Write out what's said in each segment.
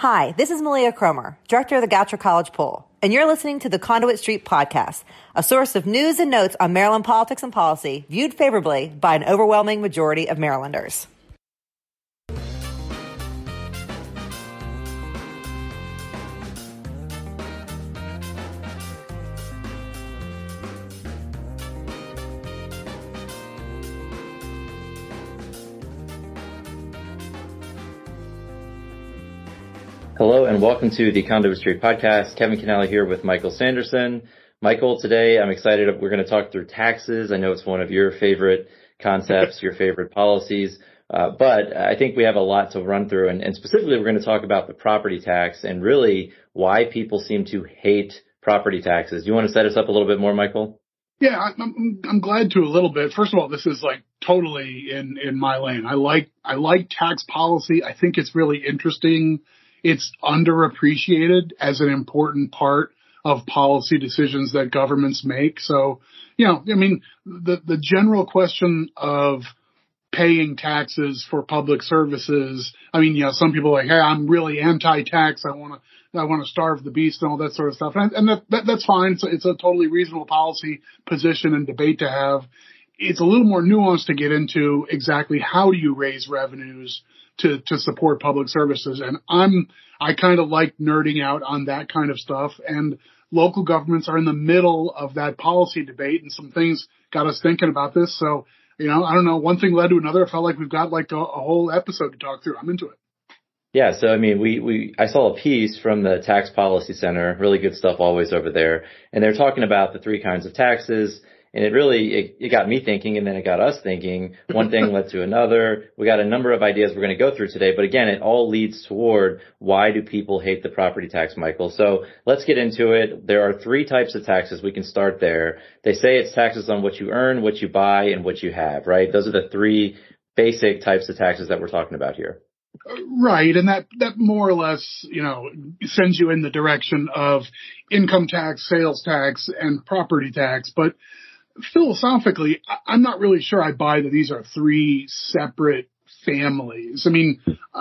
Hi, this is Mileah Kromer, director of the Goucher College Poll, and you're listening to the Conduit Street Podcast, a source of news and notes on Maryland politics and policy viewed favorably by an overwhelming majority of Marylanders. Hello and welcome to the Conduit Street podcast. Kevin Kinnally here with Michael Sanderson. Michael, today I'm excited. We're going to talk through taxes. I know it's one of your favorite concepts, your favorite policies. Uh, but I think we have a lot to run through and, and specifically we're going to talk about the property tax and really why people seem to hate property taxes. Do you want to set us up a little bit more, Michael? Yeah, I'm, I'm glad to a little bit. First of all, this is like totally in, in my lane. I like, I like tax policy. I think it's really interesting it's underappreciated as an important part of policy decisions that governments make. So, you know, I mean, the, the general question of paying taxes for public services. I mean, you know, some people are like, Hey, I'm really anti-tax. I want to, I want to starve the beast and all that sort of stuff. And, and that, that, that's fine. It's a, it's a totally reasonable policy position and debate to have. It's a little more nuanced to get into exactly how do you raise revenues to, to support public services. And I'm, I kind of like nerding out on that kind of stuff and local governments are in the middle of that policy debate and some things got us thinking about this. So, you know, I don't know, one thing led to another. I felt like we've got like a, a whole episode to talk through. I'm into it. Yeah, so I mean, we, we, I saw a piece from the Tax Policy Center, really good stuff always over there, and they're talking about the three kinds of taxes, and it really, it, it got me thinking and then it got us thinking. One thing led to another. We got a number of ideas we're going to go through today, but again, it all leads toward why do people hate the property tax, Michael? So let's get into it. There are three types of taxes. We can start there. They say it's taxes on what you earn, what you buy, and what you have, right? Those are the three basic types of taxes that we're talking about here. Right. And that, that more or less, you know, sends you in the direction of income tax, sales tax, and property tax. But philosophically, I'm not really sure I buy that these are three separate families. I mean,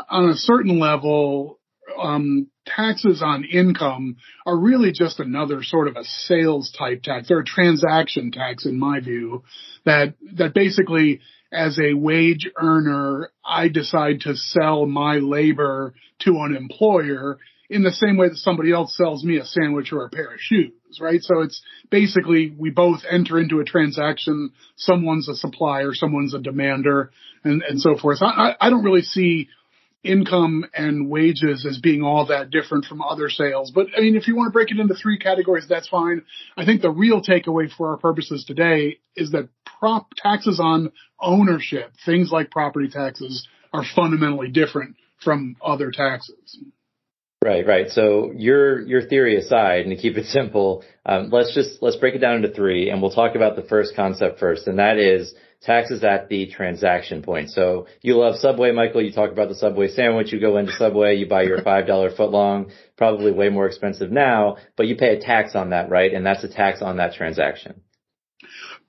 on a certain level, um, taxes on income are really just another sort of a sales type tax. They're a transaction tax in my view that, that basically as a wage earner, I decide to sell my labor to an employer in the same way that somebody else sells me a sandwich or a pair of shoes, right? So it's basically we both enter into a transaction. Someone's a supplier, someone's a demander, and, and so forth. I, I don't really see income and wages as being all that different from other sales. But I mean, if you want to break it into three categories, that's fine. I think the real takeaway for our purposes today is that prop taxes on ownership, things like property taxes, are fundamentally different from other taxes. Right, right. So your your theory aside, and to keep it simple, um, let's just let's break it down into three, and we'll talk about the first concept first, and that is taxes at the transaction point. So you love Subway, Michael. You talk about the Subway sandwich. You go into Subway, you buy your five dollar footlong, probably way more expensive now, but you pay a tax on that, right? And that's a tax on that transaction.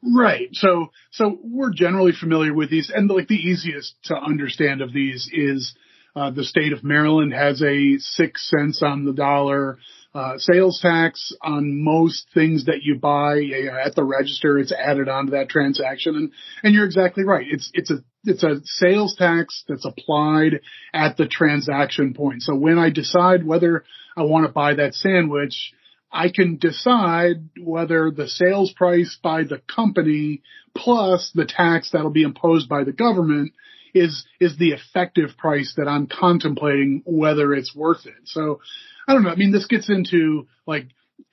Right. So so we're generally familiar with these, and like the easiest to understand of these is uh, the state of Maryland has a six cents on the dollar uh, sales tax on most things that you buy uh, at the register. It's added onto that transaction, and and you're exactly right. It's it's a it's a sales tax that's applied at the transaction point. So when I decide whether I want to buy that sandwich, I can decide whether the sales price by the company plus the tax that'll be imposed by the government is is the effective price that I'm contemplating whether it's worth it. So I don't know. I mean, this gets into like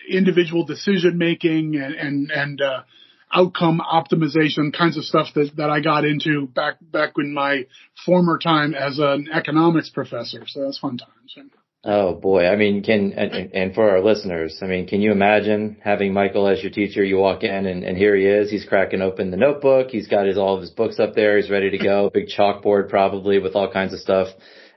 individual decision making and and and uh, outcome optimization kinds of stuff that that I got into back back in my former time as an economics professor. So that's fun times. Oh boy. I mean, can, and, and, for our listeners, I mean, can you imagine having Michael as your teacher? You walk in and, and here he is. He's cracking open the notebook. He's got his, all of his books up there. He's ready to go. Big chalkboard probably with all kinds of stuff.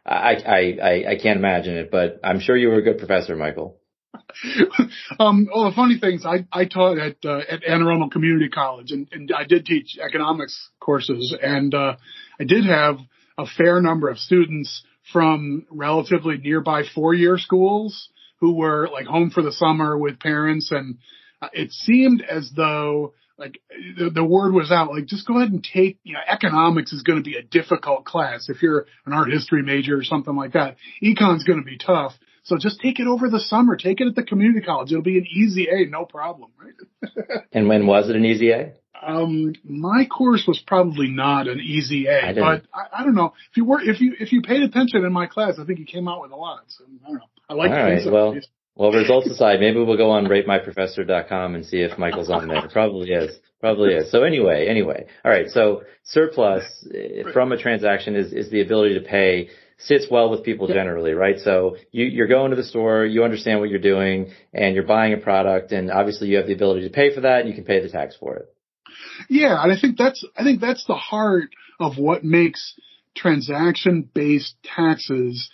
I, I, I, I can't imagine it, but I'm sure you were a good professor, Michael. um, well, the funny things I, I taught at, uh, at Anne Arundel Community College and, and I did teach economics courses and, uh, I did have a fair number of students from relatively nearby four year schools who were like home for the summer with parents. And uh, it seemed as though like the, the word was out, like just go ahead and take, you know, economics is going to be a difficult class. If you're an art history major or something like that, econ's going to be tough. So just take it over the summer. Take it at the community college. It'll be an easy A, no problem, right? and when was it an easy A? Um, my course was probably not an easy A, I but I, I, don't know if you were if you if you paid attention in my class, I think you came out with a lot. So I don't know. I like. All right. Well, well, results aside, maybe we'll go on ratemyprofessor.com and see if Michael's on there. Probably is. Probably is. So anyway, anyway. All right. So surplus from a transaction is, is the ability to pay sits well with people generally, right? So you, you're going to the store, you understand what you're doing, and you're buying a product, and obviously you have the ability to pay for that, and you can pay the tax for it. Yeah, and I think that's I think that's the heart of what makes transaction-based taxes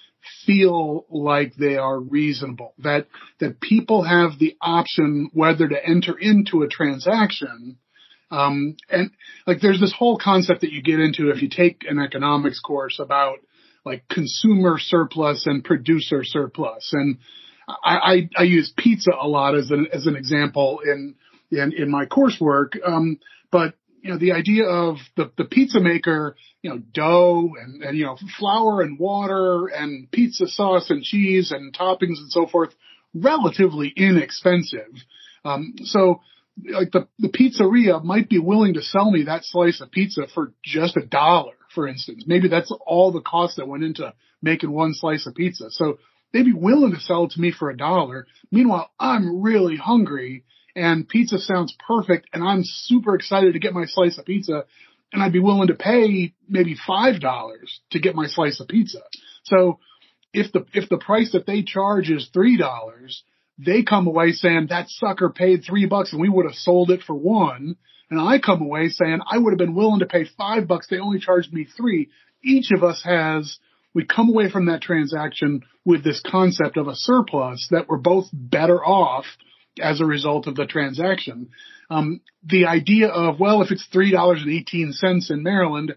feel like they are reasonable. That that people have the option whether to enter into a transaction. Um, and like there's this whole concept that you get into if you take an economics course about like consumer surplus and producer surplus. And I, I, I use pizza a lot as an as an example in in, in my coursework. Um, but you know, the idea of the, the pizza maker, you know, dough and, and, you know, flour and water and pizza sauce and cheese and toppings and so forth, relatively inexpensive. Um, so like the, the pizzeria might be willing to sell me that slice of pizza for just a dollar, for instance. Maybe that's all the cost that went into making one slice of pizza. So they'd be willing to sell it to me for a dollar. Meanwhile, I'm really hungry and pizza sounds perfect and I'm super excited to get my slice of pizza and I'd be willing to pay maybe five dollars to get my slice of pizza. So if the if the price that they charge is three dollars, they come away saying that sucker paid three bucks and we would have sold it for one. And I come away saying I would have been willing to pay five bucks. They only charged me three. Each of us has, we come away from that transaction with this concept of a surplus that we're both better off as a result of the transaction. Um, the idea of, well, if it's $3.18 in Maryland,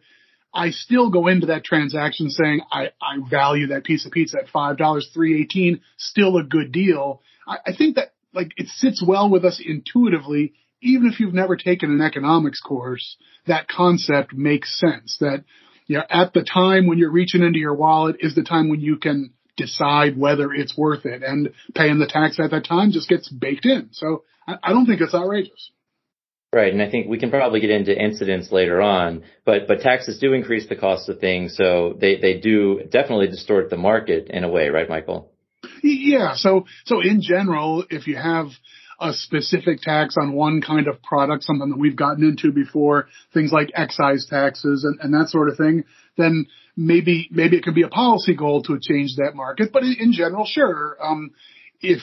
I still go into that transaction saying I, I value that piece of pizza at $5, 318, still a good deal. I, I think that like it sits well with us intuitively, even if you've never taken an economics course, that concept makes sense that, you know, at the time when you're reaching into your wallet is the time when you can decide whether it's worth it. And paying the tax at that time just gets baked in. So I, I don't think it's outrageous. Right, and I think we can probably get into incidence later on, but but taxes do increase the cost of things, so they they do definitely distort the market in a way, right, Michael? Yeah. So so in general, if you have a specific tax on one kind of product, something that we've gotten into before, things like excise taxes and, and that sort of thing, then maybe maybe it could be a policy goal to change that market. But in, general, sure, um, if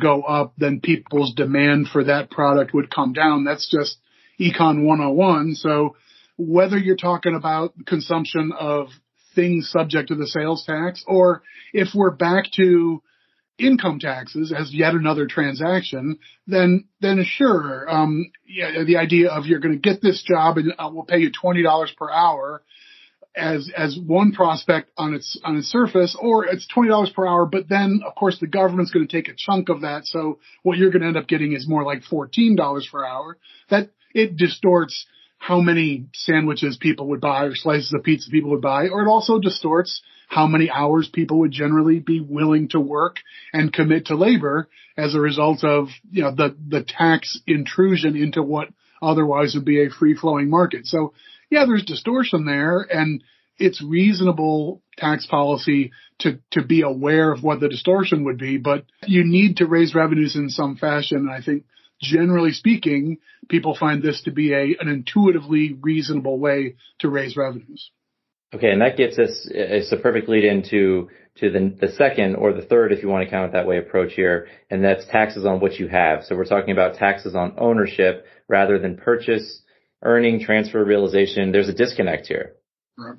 go up, then people's demand for that product would come down. That's just econ 101. So whether you're talking about consumption of things subject to the sales tax or if we're back to income taxes as yet another transaction, then then sure, um, yeah, the idea of you're going to get this job and uh, we'll pay you twenty dollars per hour as as one prospect on its on its surface, or it's twenty dollars per hour. But then, of course, the government's going to take a chunk of that. So what you're going to end up getting is more like fourteen dollars per hour. That it distorts how many sandwiches people would buy or slices of pizza people would buy, or it also distorts how many hours people would generally be willing to work and commit to labor as a result of, you know, the, the tax intrusion into what otherwise would be a free flowing market. So yeah, there's distortion there and it's reasonable tax policy to, to be aware of what the distortion would be, but you need to raise revenues in some fashion. And I think generally speaking, people find this to be a, an intuitively reasonable way to raise revenues. Okay, and that gets us, it's a perfect lead into to the, the second or the third, if you want to count it that way, approach here, and that's taxes on what you have. So we're talking about taxes on ownership rather than purchase, earning, transfer, realization. There's a disconnect here.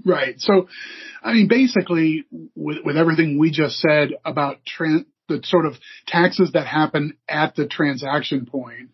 Right. So, I mean, basically, with, with everything we just said about the sort of taxes that happen at the transaction point,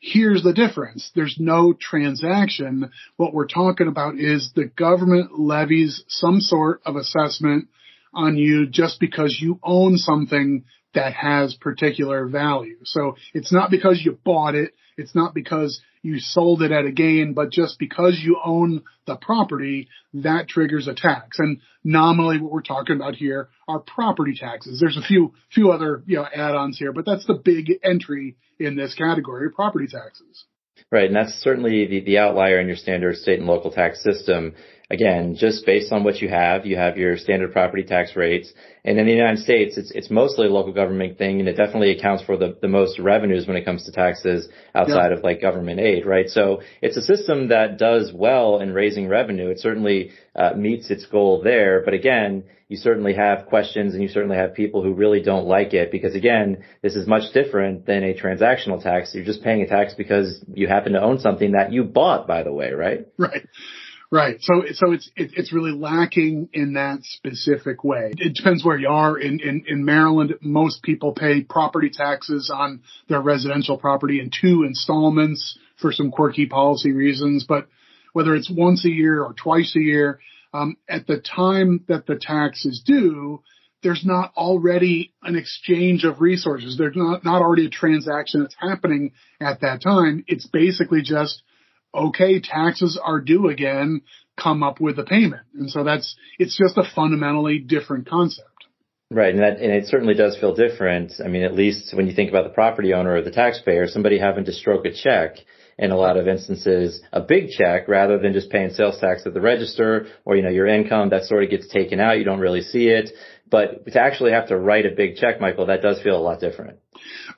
Here's the difference. There's no transaction. What we're talking about is the government levies some sort of assessment on you just because you own something that has particular value. So it's not because you bought it. It's not because you sold it at a gain, but just because you own the property, that triggers a tax. And nominally what we're talking about here are property taxes. There's a few, few other, you know, add-ons here, but that's the big entry in this category, property taxes. Right. And that's certainly the, the outlier in your standard state and local tax system again, just based on what you have, you have your standard property tax rates. And in the United States, it's, it's mostly a local government thing and it definitely accounts for the, the most revenues when it comes to taxes outside yeah. of like government aid, right? So it's a system that does well in raising revenue. It certainly uh, meets its goal there. But again, you certainly have questions and you certainly have people who really don't like it because again, this is much different than a transactional tax. You're just paying a tax because you happen to own something that you bought, by the way, right? Right. Right. So, so it's, it, it's really lacking in that specific way. It depends where you are. In, in, in Maryland, most people pay property taxes on their residential property in two installments for some quirky policy reasons. But whether it's once a year or twice a year, um, at the time that the tax is due, there's not already an exchange of resources. There's not, not already a transaction that's happening at that time. It's basically just okay, taxes are due again, come up with a payment. And so that's, it's just a fundamentally different concept. Right, and that and it certainly does feel different. I mean, at least when you think about the property owner or the taxpayer, somebody having to stroke a check in a lot of instances, a big check rather than just paying sales tax at the register or you know your income that sort of gets taken out, you don't really see it. But to actually have to write a big check, Michael, that does feel a lot different.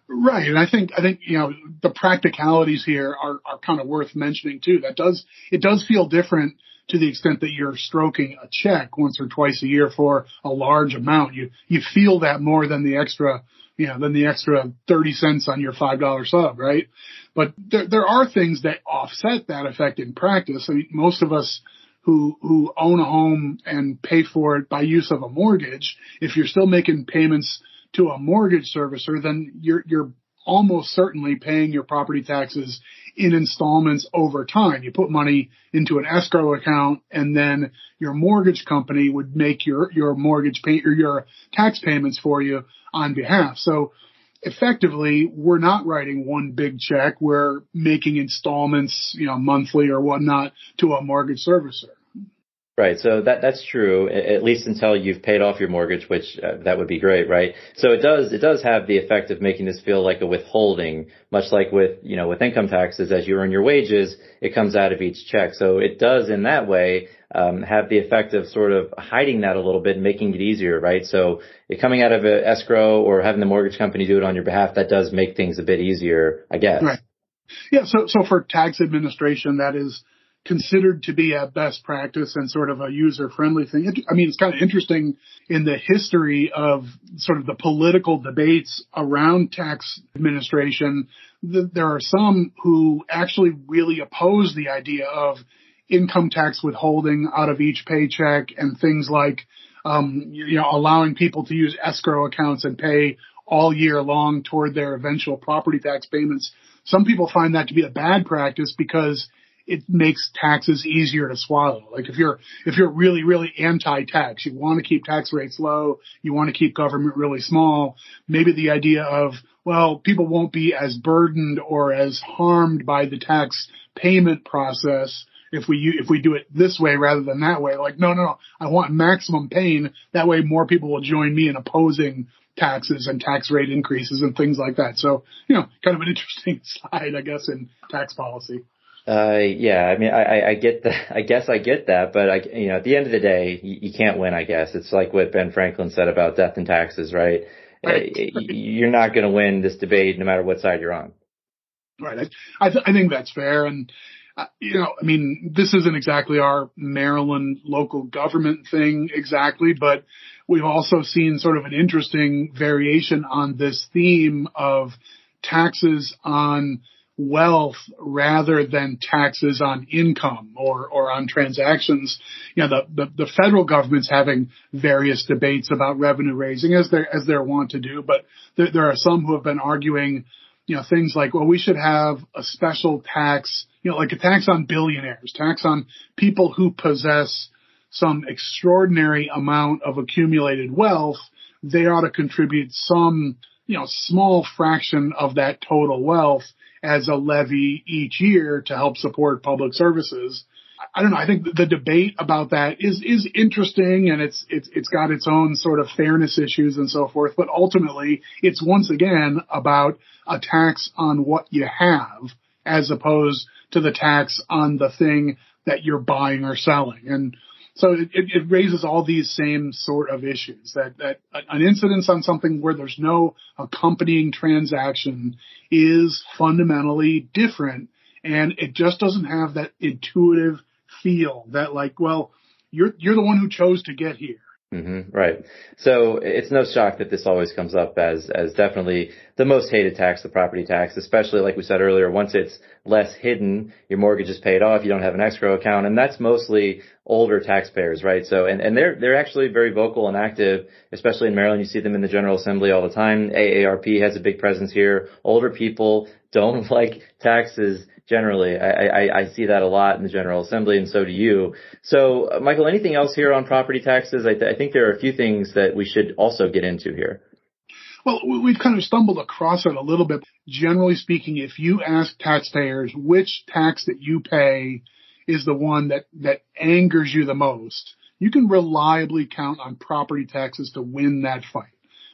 Right. And I think, I think, you know, the practicalities here are, are kind of worth mentioning too. That does, it does feel different to the extent that you're stroking a check once or twice a year for a large amount. You, you feel that more than the extra, you know, than the extra 30 cents on your $5 sub, right? But there, there are things that offset that effect in practice. I mean, most of us, who who own a home and pay for it by use of a mortgage, if you're still making payments to a mortgage servicer, then you're you're almost certainly paying your property taxes in installments over time. You put money into an escrow account and then your mortgage company would make your, your mortgage pay or your tax payments for you on behalf. So effectively, we're not writing one big check. We're making installments, you know, monthly or whatnot to a mortgage servicer. Right. So that that's true at least until you've paid off your mortgage, which uh, that would be great, right? So it does it does have the effect of making this feel like a withholding, much like with you know with income taxes. As you earn your wages, it comes out of each check. So it does in that way um, have the effect of sort of hiding that a little bit and making it easier, right? So it coming out of an escrow or having the mortgage company do it on your behalf, that does make things a bit easier, I guess. Right. Yeah. So so for tax administration, that is considered to be a best practice and sort of a user friendly thing. I mean, it's kind of interesting in the history of sort of the political debates around tax administration. There are some who actually really oppose the idea of income tax withholding out of each paycheck and things like, um, you know, allowing people to use escrow accounts and pay all year long toward their eventual property tax payments. Some people find that to be a bad practice because it makes taxes easier to swallow. Like if you're, if you're really, really anti-tax, you want to keep tax rates low, you want to keep government really small, maybe the idea of, well, people won't be as burdened or as harmed by the tax payment process if we if we do it this way rather than that way. Like, no, no, no. I want maximum pain. That way, more people will join me in opposing taxes and tax rate increases and things like that. So, you know, kind of an interesting side, I guess, in tax policy. Uh, yeah, I mean, I, I get that. I guess I get that, but I, you know, at the end of the day, you, you can't win. I guess it's like what Ben Franklin said about death and taxes, right? right. Uh, you're not going to win this debate, no matter what side you're on. Right. I, I, th- I think that's fair, and uh, you know, I mean, this isn't exactly our Maryland local government thing exactly, but we've also seen sort of an interesting variation on this theme of taxes on wealth rather than taxes on income or, or on transactions. You know, the, the, the federal government's having various debates about revenue raising as they're, as they're wont to do, but there, there are some who have been arguing, you know, things like, well, we should have a special tax, you know, like a tax on billionaires, tax on people who possess some extraordinary amount of accumulated wealth, they ought to contribute some, you know, small fraction of that total wealth as a levy each year to help support public services. I don't know. I think the debate about that is is interesting, and it's it's it's got its own sort of fairness issues and so forth. But ultimately, it's once again about a tax on what you have, as opposed to the tax on the thing that you're buying or selling. And so it, it, raises all these same sort of issues that, that an incidence on something where there's no accompanying transaction is fundamentally different. And it just doesn't have that intuitive feel that like, well, you're, you're the one who chose to get here. Mm-hmm, right. So it's no shock that this always comes up as as definitely the most hated tax, the property tax, especially like we said earlier. Once it's less hidden, your mortgage is paid off, you don't have an escrow account, and that's mostly older taxpayers, right? So and and they're they're actually very vocal and active, especially in Maryland. You see them in the General Assembly all the time. AARP has a big presence here. Older people don't like taxes generally. I, I, I see that a lot in the General Assembly, and so do you. So, uh, Michael, anything else here on property taxes? I, th- I think there are a few things that we should also get into here. Well, we've kind of stumbled across it a little bit. Generally speaking, if you ask taxpayers which tax that you pay is the one that, that angers you the most, you can reliably count on property taxes to win that fight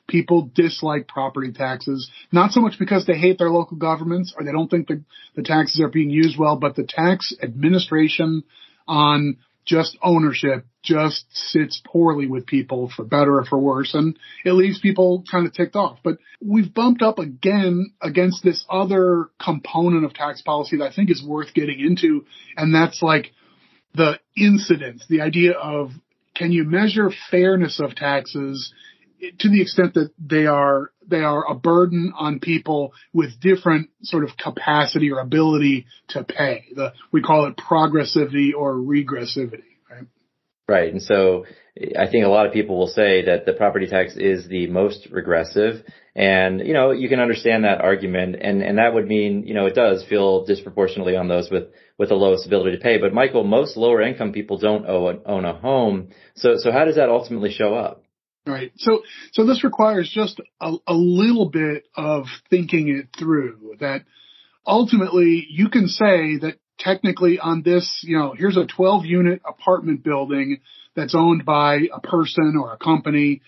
people dislike property taxes, not so much because they hate their local governments or they don't think the, the taxes are being used well, but the tax administration on just ownership just sits poorly with people for better or for worse and it leaves people kind of ticked off. But we've bumped up again against this other component of tax policy that I think is worth getting into and that's like the incidence, the idea of can you measure fairness of taxes to the extent that they are they are a burden on people with different sort of capacity or ability to pay. The we call it progressivity or regressivity. Right. Right. And so I think a lot of people will say that the property tax is the most regressive. And, you know, you can understand that argument. And, and that would mean, you know, it does feel disproportionately on those with, with the lowest ability to pay. But Michael, most lower income people don't own, own a home. So, so how does that ultimately show up? Right. So, so this requires just a, a little bit of thinking it through that ultimately you can say that technically on this, you know, here's a 12 unit apartment building that's owned by a person or a company.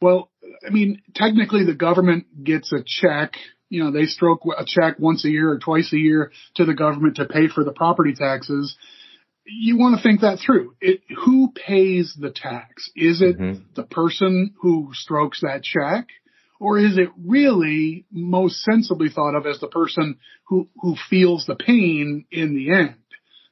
Well, I mean, technically the government gets a check, you know, they stroke a check once a year or twice a year to the government to pay for the property taxes you want to think that through. It, who pays the tax? Is it mm-hmm. the person who strokes that check? Or is it really most sensibly thought of as the person who, who feels the pain in the end?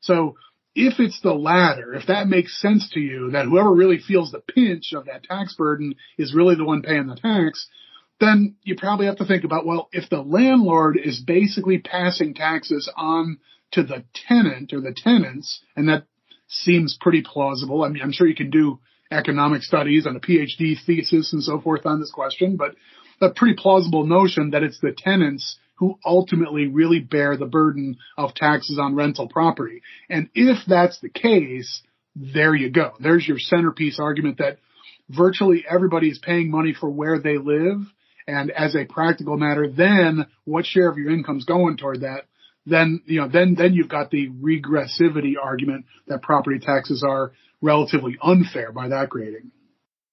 So if it's the latter, if that makes sense to you, that whoever really feels the pinch of that tax burden is really the one paying the tax, then you probably have to think about, well, if the landlord is basically passing taxes on to the tenant or the tenants, and that seems pretty plausible. I mean, I'm sure you can do economic studies and a PhD thesis and so forth on this question, but a pretty plausible notion that it's the tenants who ultimately really bear the burden of taxes on rental property. And if that's the case, there you go. There's your centerpiece argument that virtually everybody is paying money for where they live. And as a practical matter, then what share of your income is going toward that? Then you know then then you've got the regressivity argument that property taxes are relatively unfair by that grading.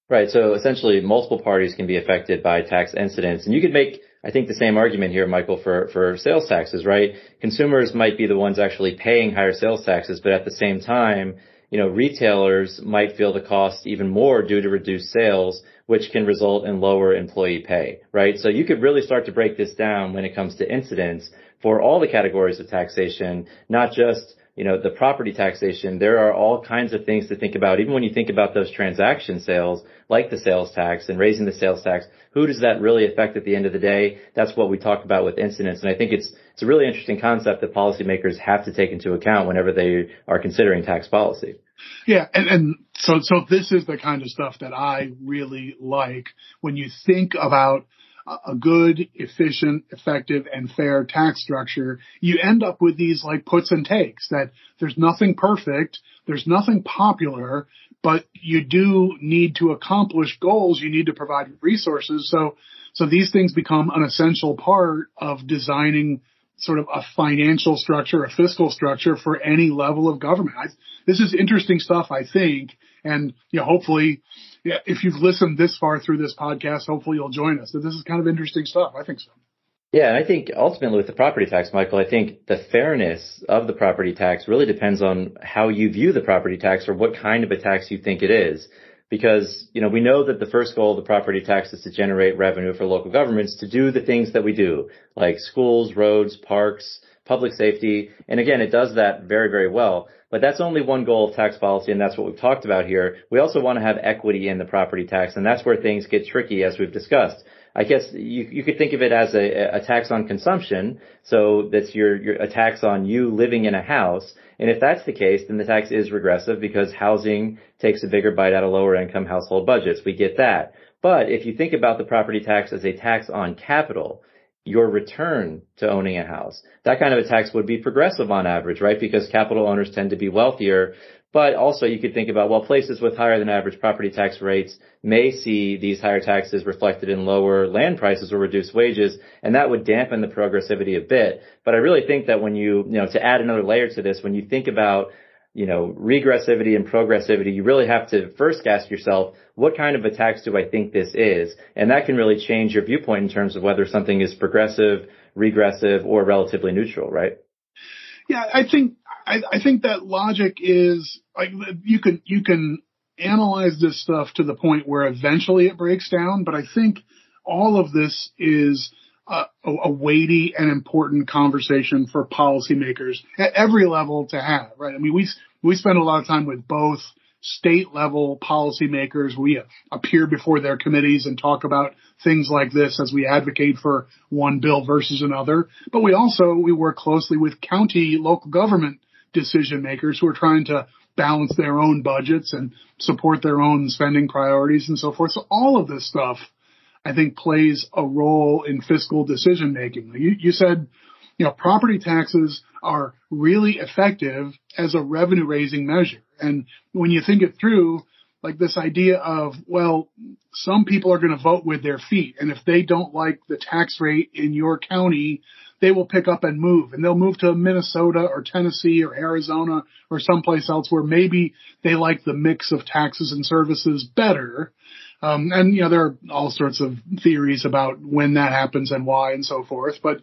Right. So essentially, multiple parties can be affected by tax incidence, and you could make, I think, the same argument here, Michael, for for sales taxes. Right. Consumers might be the ones actually paying higher sales taxes, but at the same time, you know, retailers might feel the cost even more due to reduced sales, which can result in lower employee pay. Right. So you could really start to break this down when it comes to incidence for all the categories of taxation, not just you know, the property taxation, there are all kinds of things to think about. Even when you think about those transaction sales, like the sales tax and raising the sales tax, who does that really affect at the end of the day? That's what we talk about with incidence. And I think it's, it's a really interesting concept that policymakers have to take into account whenever they are considering tax policy. Yeah, and, and so so this is the kind of stuff that I really like when you think about a good, efficient, effective, and fair tax structure, you end up with these like puts and takes that there's nothing perfect, there's nothing popular, but you do need to accomplish goals. You need to provide resources. So, so these things become an essential part of designing sort of a financial structure, a fiscal structure for any level of government. I, this is interesting stuff, I think. And, you know, hopefully, yeah, if you've listened this far through this podcast, hopefully you'll join us. That this is kind of interesting stuff. I think so. Yeah, and I think ultimately with the property tax, Michael, I think the fairness of the property tax really depends on how you view the property tax or what kind of a tax you think it is. Because, you know, we know that the first goal of the property tax is to generate revenue for local governments to do the things that we do, like schools, roads, parks, public safety. And again, it does that very, very well. But that's only one goal of tax policy, and that's what we've talked about here. We also want to have equity in the property tax, and that's where things get tricky, as we've discussed. I guess you, you could think of it as a, a tax on consumption. So that's your, your, a tax on you living in a house. And if that's the case, then the tax is regressive because housing takes a bigger bite out of lower income household budgets. We get that. But if you think about the property tax as a tax on capital, your return to owning a house. That kind of a tax would be progressive on average, right? Because capital owners tend to be wealthier but also you could think about, well, places with higher than average property tax rates may see these higher taxes reflected in lower land prices or reduced wages, and that would dampen the progressivity a bit. But I really think that when you, you know, to add another layer to this, when you think about you know, regressivity and progressivity, you really have to first ask yourself, what kind of a tax do I think this is? And that can really change your viewpoint in terms of whether something is progressive, regressive, or relatively neutral, right? Yeah, I think I, I think that logic is like you can you can analyze this stuff to the point where eventually it breaks down, but I think all of this is a, a weighty and important conversation for policymakers at every level to have, right? I mean, we we spend a lot of time with both state level policymakers. We appear before their committees and talk about things like this as we advocate for one bill versus another. But we also, we work closely with county local government decision makers who are trying to balance their own budgets and support their own spending priorities and so forth. So all of this stuff, I think, plays a role in fiscal decision making. You, you said, you know, property taxes are really effective as a revenue raising measure. And when you think it through, like this idea of, well, some people are going to vote with their feet. And if they don't like the tax rate in your county, they will pick up and move and they'll move to Minnesota or Tennessee or Arizona or someplace else where maybe they like the mix of taxes and services better. Um, and you know, there are all sorts of theories about when that happens and why and so forth. But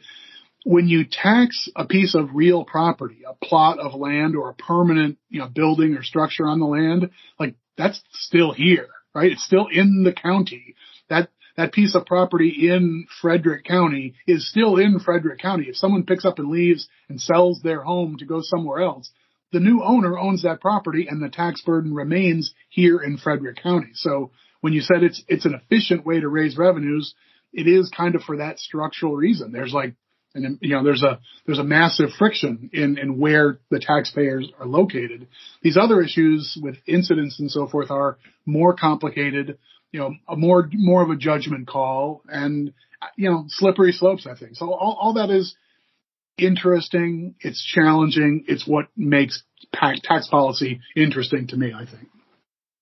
when you tax a piece of real property, a plot of land or a permanent, you know, building or structure on the land, like that's still here, right? It's still in the county. That that piece of property in Frederick County is still in Frederick County. If someone picks up and leaves and sells their home to go somewhere else, the new owner owns that property and the tax burden remains here in Frederick County. So when you said it's, it's an efficient way to raise revenues, it is kind of for that structural reason. There's like, and you know, there's a, there's a massive friction in, in where the taxpayers are located. These other issues with incidence and so forth are more complicated you know, a more, more of a judgment call and, you know, slippery slopes, I think. So all, all that is interesting. It's challenging. It's what makes tax policy interesting to me, I think.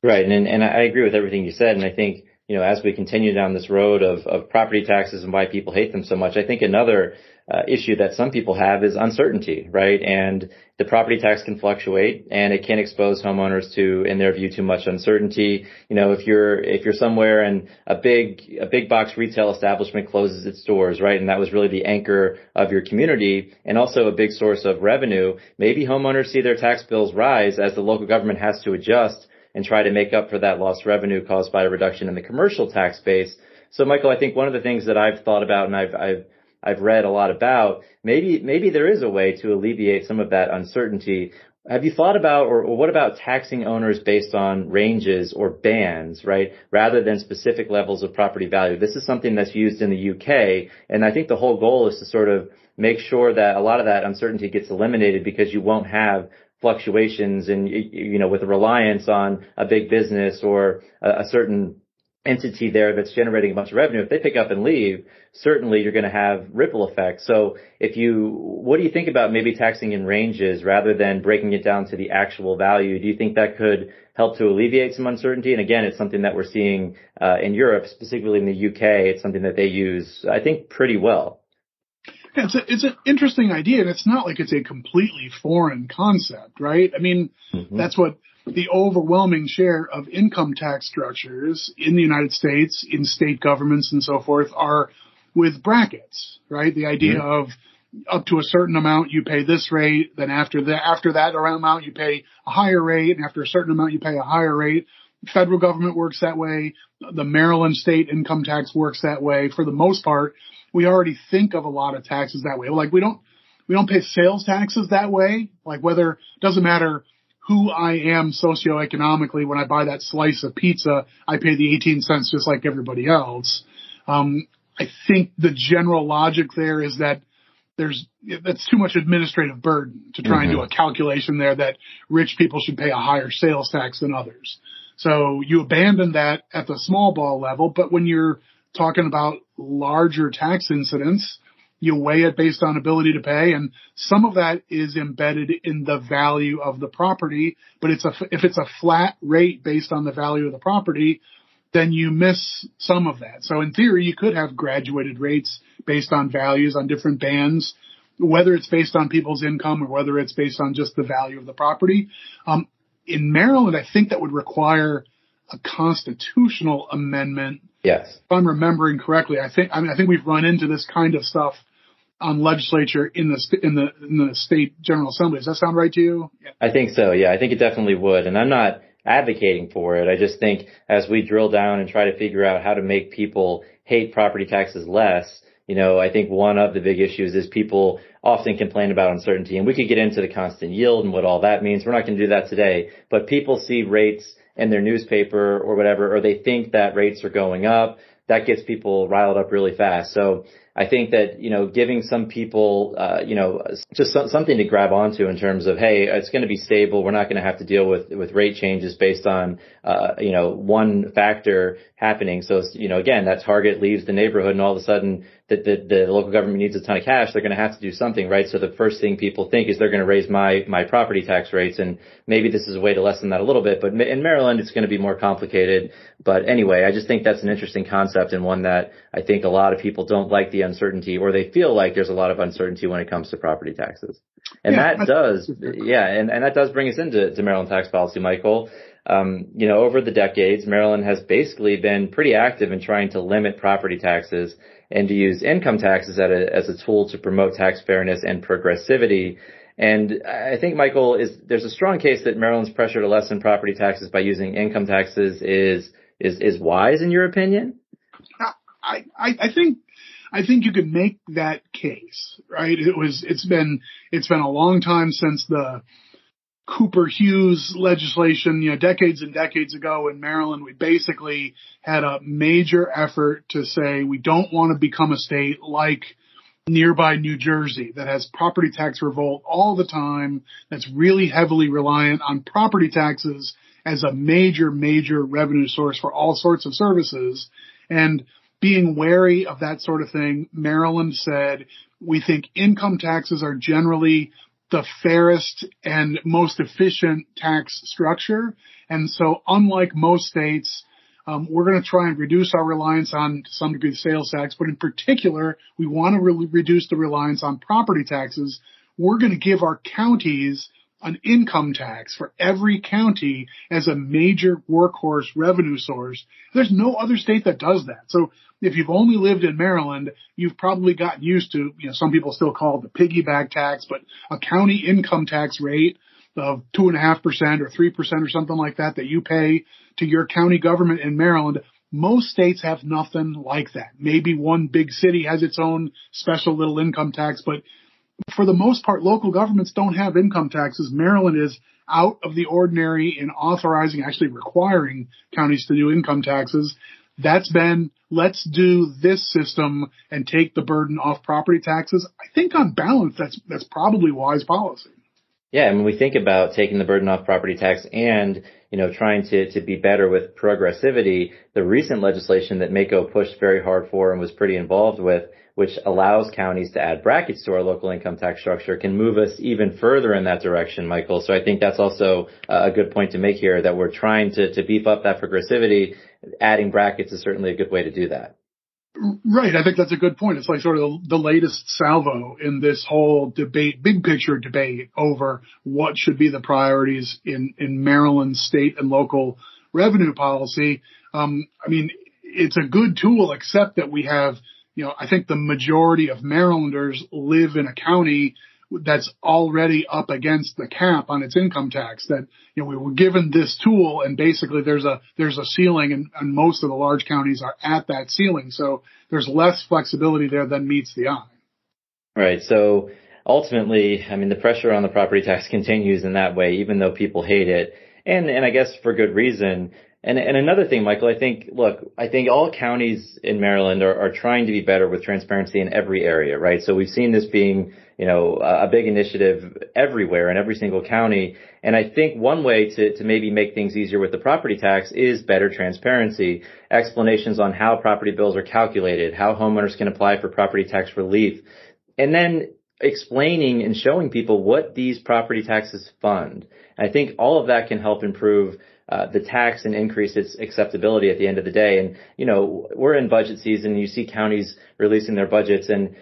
Right. And, and I agree with everything you said. And I think, you know, as we continue down this road of, of property taxes and why people hate them so much, I think another uh, issue that some people have is uncertainty, right? And the property tax can fluctuate and it can expose homeowners to, in their view, too much uncertainty. You know, if you're, if you're somewhere and a big, a big box retail establishment closes its doors, right? And that was really the anchor of your community and also a big source of revenue. Maybe homeowners see their tax bills rise as the local government has to adjust and try to make up for that lost revenue caused by a reduction in the commercial tax base. So Michael, I think one of the things that I've thought about and I've, I've I've read a lot about. Maybe maybe there is a way to alleviate some of that uncertainty. Have you thought about, or, or, what about taxing owners based on ranges or bands, right, rather than specific levels of property value? This is something that's used in the UK, and I think the whole goal is to sort of make sure that a lot of that uncertainty gets eliminated because you won't have fluctuations and you know with a reliance on a big business or a, a certain entity there that's generating a bunch of revenue, if they pick up and leave, certainly you're going to have ripple effects. So if you, what do you think about maybe taxing in ranges rather than breaking it down to the actual value? Do you think that could help to alleviate some uncertainty? And again, it's something that we're seeing uh, in Europe, specifically in the UK. It's something that they use, I think, pretty well. Yeah, it's a, it's an interesting idea, and it's not like it's a completely foreign concept, right? I mean, mm-hmm. that's what the overwhelming share of income tax structures in the United States, in state governments and so forth, are with brackets, right? The idea mm-hmm. of up to a certain amount you pay this rate, then after that after that amount you pay a higher rate, and after a certain amount you pay a higher rate. Federal government works that way. The Maryland state income tax works that way. For the most part, we already think of a lot of taxes that way. Like we don't we don't pay sales taxes that way. Like whether doesn't matter who I am socioeconomically when I buy that slice of pizza, I pay the 18 cents just like everybody else. Um, I think the general logic there is that there's that's too much administrative burden to try mm-hmm. and do mm-hmm. a calculation there that rich people should pay a higher sales tax than others. So you abandon that at the small ball level, but when you're talking about larger tax incidents, you weigh it based on ability to pay and some of that is embedded in the value of the property. But it's a if it's a flat rate based on the value of the property then you miss some of that. So in theory you could have graduated rates based on values on different bands whether it's based on people's income or whether it's based on just the value of the property. Um, in maryland i think that would require a constitutional amendment. Yes. If I'm remembering correctly, I think I mean I think we've run into this kind of stuff on legislature in the in the in the state general assembly. Does that sound right to you? Yeah. I think so. Yeah, I think it definitely would. And I'm not advocating for it. I just think as we drill down and try to figure out how to make people hate property taxes less, you know, I think one of the big issues is people often complain about uncertainty and we could get into the constant yield and what all that means. We're not going to do that today, but people see rates in their newspaper or whatever, or they think that rates are going up. That gets people riled up really fast. So I think that, you know, giving some people, uh, you know, just so, something to grab onto in terms of, hey, it's going to be stable. We're not going to have to deal with, with rate changes based on, uh, you know, one factor happening. So, you know, again, that target leaves the neighborhood and all of a sudden that the, the local government needs a ton of cash. They're going to have to do something, right? So the first thing people think is they're going to raise my, my property tax rates. And maybe this is a way to lessen that a little bit, but in Maryland, it's going to be more complicated. But anyway, I just think that's an interesting concept and one that I think a lot of people don't like the uncertainty or they feel like there's a lot of uncertainty when it comes to property taxes. And yeah, that does, yeah, and, and that does bring us into to Maryland tax policy, Michael. Um, you know, over the decades, Maryland has basically been pretty active in trying to limit property taxes and to use income taxes as a, as a tool to promote tax fairness and progressivity. And I think, Michael, is there's a strong case that Maryland's pressure to lessen property taxes by using income taxes is is is wise in your opinion? I, I, I think I think you could make that case, right? It was it's been it's been a long time since the Cooper Hughes legislation, you know, decades and decades ago in Maryland, we basically had a major effort to say we don't want to become a state like nearby New Jersey that has property tax revolt all the time, that's really heavily reliant on property taxes as a major, major revenue source for all sorts of services. And being wary of that sort of thing, Maryland said, we think income taxes are generally the fairest and most efficient tax structure. And so unlike most states, um, we're going to try and reduce our reliance on to some degree the sales tax, but in particular, we want to really reduce the reliance on property taxes. We're going to give our counties an income tax for every county as a major workhorse revenue source. There's no other state that does that. So if you've only lived in Maryland, you've probably gotten used to, you know, some people still call it the piggyback tax, but a county income tax rate of two and a half percent or three percent or something like that that you pay to your county government in Maryland. Most states have nothing like that. Maybe one big city has its own special little income tax, but for the most part, local governments don't have income taxes. Maryland is out of the ordinary in authorizing, actually requiring counties to do income taxes. That's been, let's do this system and take the burden off property taxes. I think on balance, that's, that's probably wise policy. Yeah, and when we think about taking the burden off property tax and you know trying to to be better with progressivity, the recent legislation that MACo pushed very hard for and was pretty involved with, which allows counties to add brackets to our local income tax structure, can move us even further in that direction, Michael. So I think that's also a good point to make here that we're trying to to beef up that progressivity. Adding brackets is certainly a good way to do that. Right. I think that's a good point. It's like sort of the latest salvo in this whole debate, big picture debate over what should be the priorities in, in Maryland state and local revenue policy. Um, I mean, it's a good tool, except that we have, you know, I think the majority of Marylanders live in a county that's already up against the cap on its income tax that, you know, we were given this tool and basically there's a, there's a ceiling and, and most of the large counties are at that ceiling. So there's less flexibility there than meets the eye. Right. So ultimately, I mean, the pressure on the property tax continues in that way, even though people hate it. And, and I guess for good reason. And, and another thing, Michael, I think, look, I think all counties in Maryland are, are trying to be better with transparency in every area, right? So we've seen this being, you know, a big initiative everywhere in every single county. And I think one way to, to maybe make things easier with the property tax is better transparency, explanations on how property bills are calculated, how homeowners can apply for property tax relief, and then explaining and showing people what these property taxes fund. I think all of that can help improve uh, the tax and increase its acceptability at the end of the day. And, you know, we're in budget season. You see counties releasing their budgets and,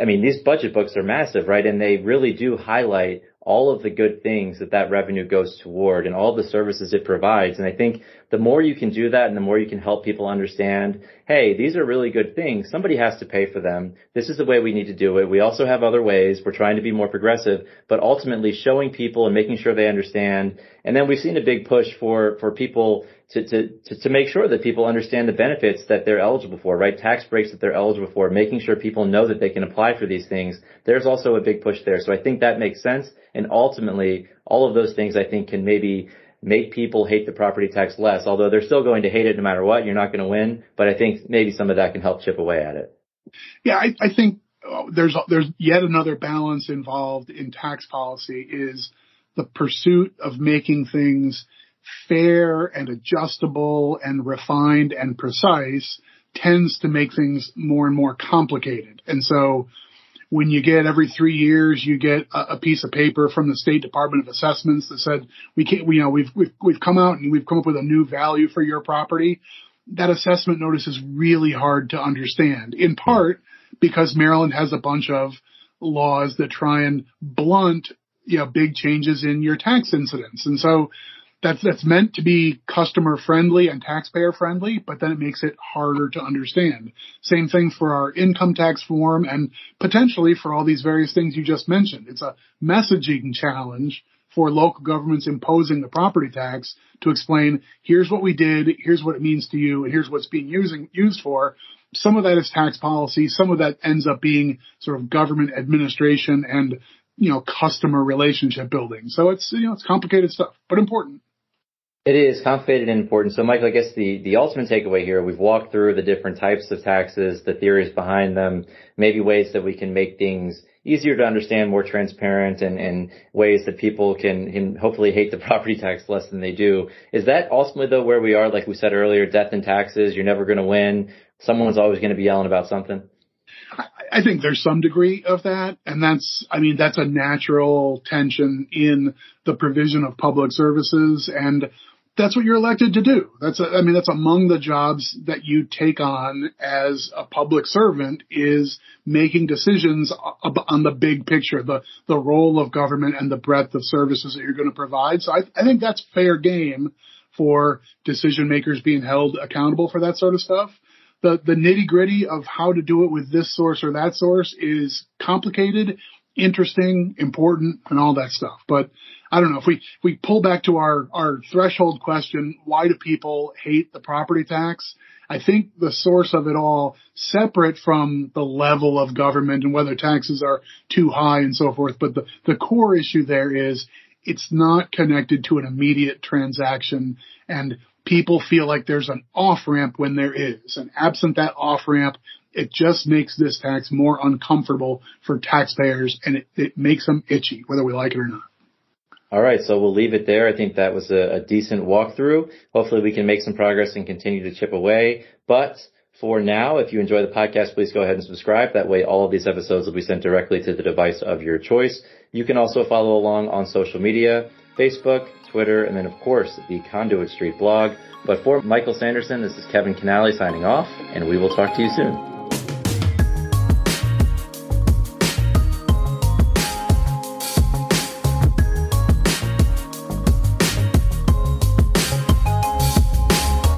I mean, these budget books are massive, right? And they really do highlight all of the good things that that revenue goes toward and all the services it provides. And I think the more you can do that and the more you can help people understand, hey, these are really good things. Somebody has to pay for them. This is the way we need to do it. We also have other ways. We're trying to be more progressive, but ultimately showing people and making sure they understand. And then we've seen a big push for, for people to, to, to, make sure that people understand the benefits that they're eligible for, right? Tax breaks that they're eligible for, making sure people know that they can apply for these things. There's also a big push there. So I think that makes sense. And ultimately, all of those things I think can maybe make people hate the property tax less, although they're still going to hate it no matter what. You're not going to win, but I think maybe some of that can help chip away at it. Yeah, I, I think uh, there's there's yet another balance involved in tax policy is the pursuit of making things fair and adjustable and refined and precise tends to make things more and more complicated. And so when you get every three years, you get a, a, piece of paper from the State Department of Assessments that said we can't, we, you know, we've, we've, we've come out and we've come up with a new value for your property. That assessment notice is really hard to understand in part because Maryland has a bunch of laws that try and blunt, you know, big changes in your tax incidence. And so that's that's meant to be customer friendly and taxpayer friendly, but then it makes it harder to understand. Same thing for our income tax form and potentially for all these various things you just mentioned. It's a messaging challenge for local governments imposing the property tax to explain here's what we did, here's what it means to you, and here's what's being using used for. Some of that is tax policy, some of that ends up being sort of government administration and you know customer relationship building. So it's you know it's complicated stuff, but important. It is complicated and important. So, Michael, I guess the, the ultimate takeaway here, we've walked through the different types of taxes, the theories behind them, maybe ways that we can make things easier to understand, more transparent, and, and ways that people can, can hopefully hate the property tax less than they do. Is that ultimately, though, where we are? Like we said earlier, death in taxes, you're never going to win. Someone's always going to be yelling about something. I think there's some degree of that. And that's, I mean, that's a natural tension in the provision of public services. And that's what you're elected to do. That's, a, I mean, that's among the jobs that you take on as a public servant is making decisions on the big picture, the, the role of government and the breadth of services that you're going to provide. So I, I think that's fair game for decision makers being held accountable for that sort of stuff. The, the nitty gritty of how to do it with this source or that source is complicated, interesting, important, and all that stuff. But I don't know if we if we pull back to our our threshold question, why do people hate the property tax? I think the source of it all, separate from the level of government and whether taxes are too high and so forth, but the the core issue there is it's not connected to an immediate transaction and people feel like there's an off ramp when there is. And absent that off ramp, it just makes this tax more uncomfortable for taxpayers and it, it makes them itchy, whether we like it or not. All right, so we'll leave it there. I think that was a, a decent walkthrough. Hopefully we can make some progress and continue to chip away. But for now, if you enjoy the podcast, please go ahead and subscribe. That way all of these episodes will be sent directly to the device of your choice. You can also follow along on social media, Facebook, Twitter, and then of course the Conduit Street blog. But for Michael Sanderson, this is Kevin Kinnally signing off, and we will talk to you soon.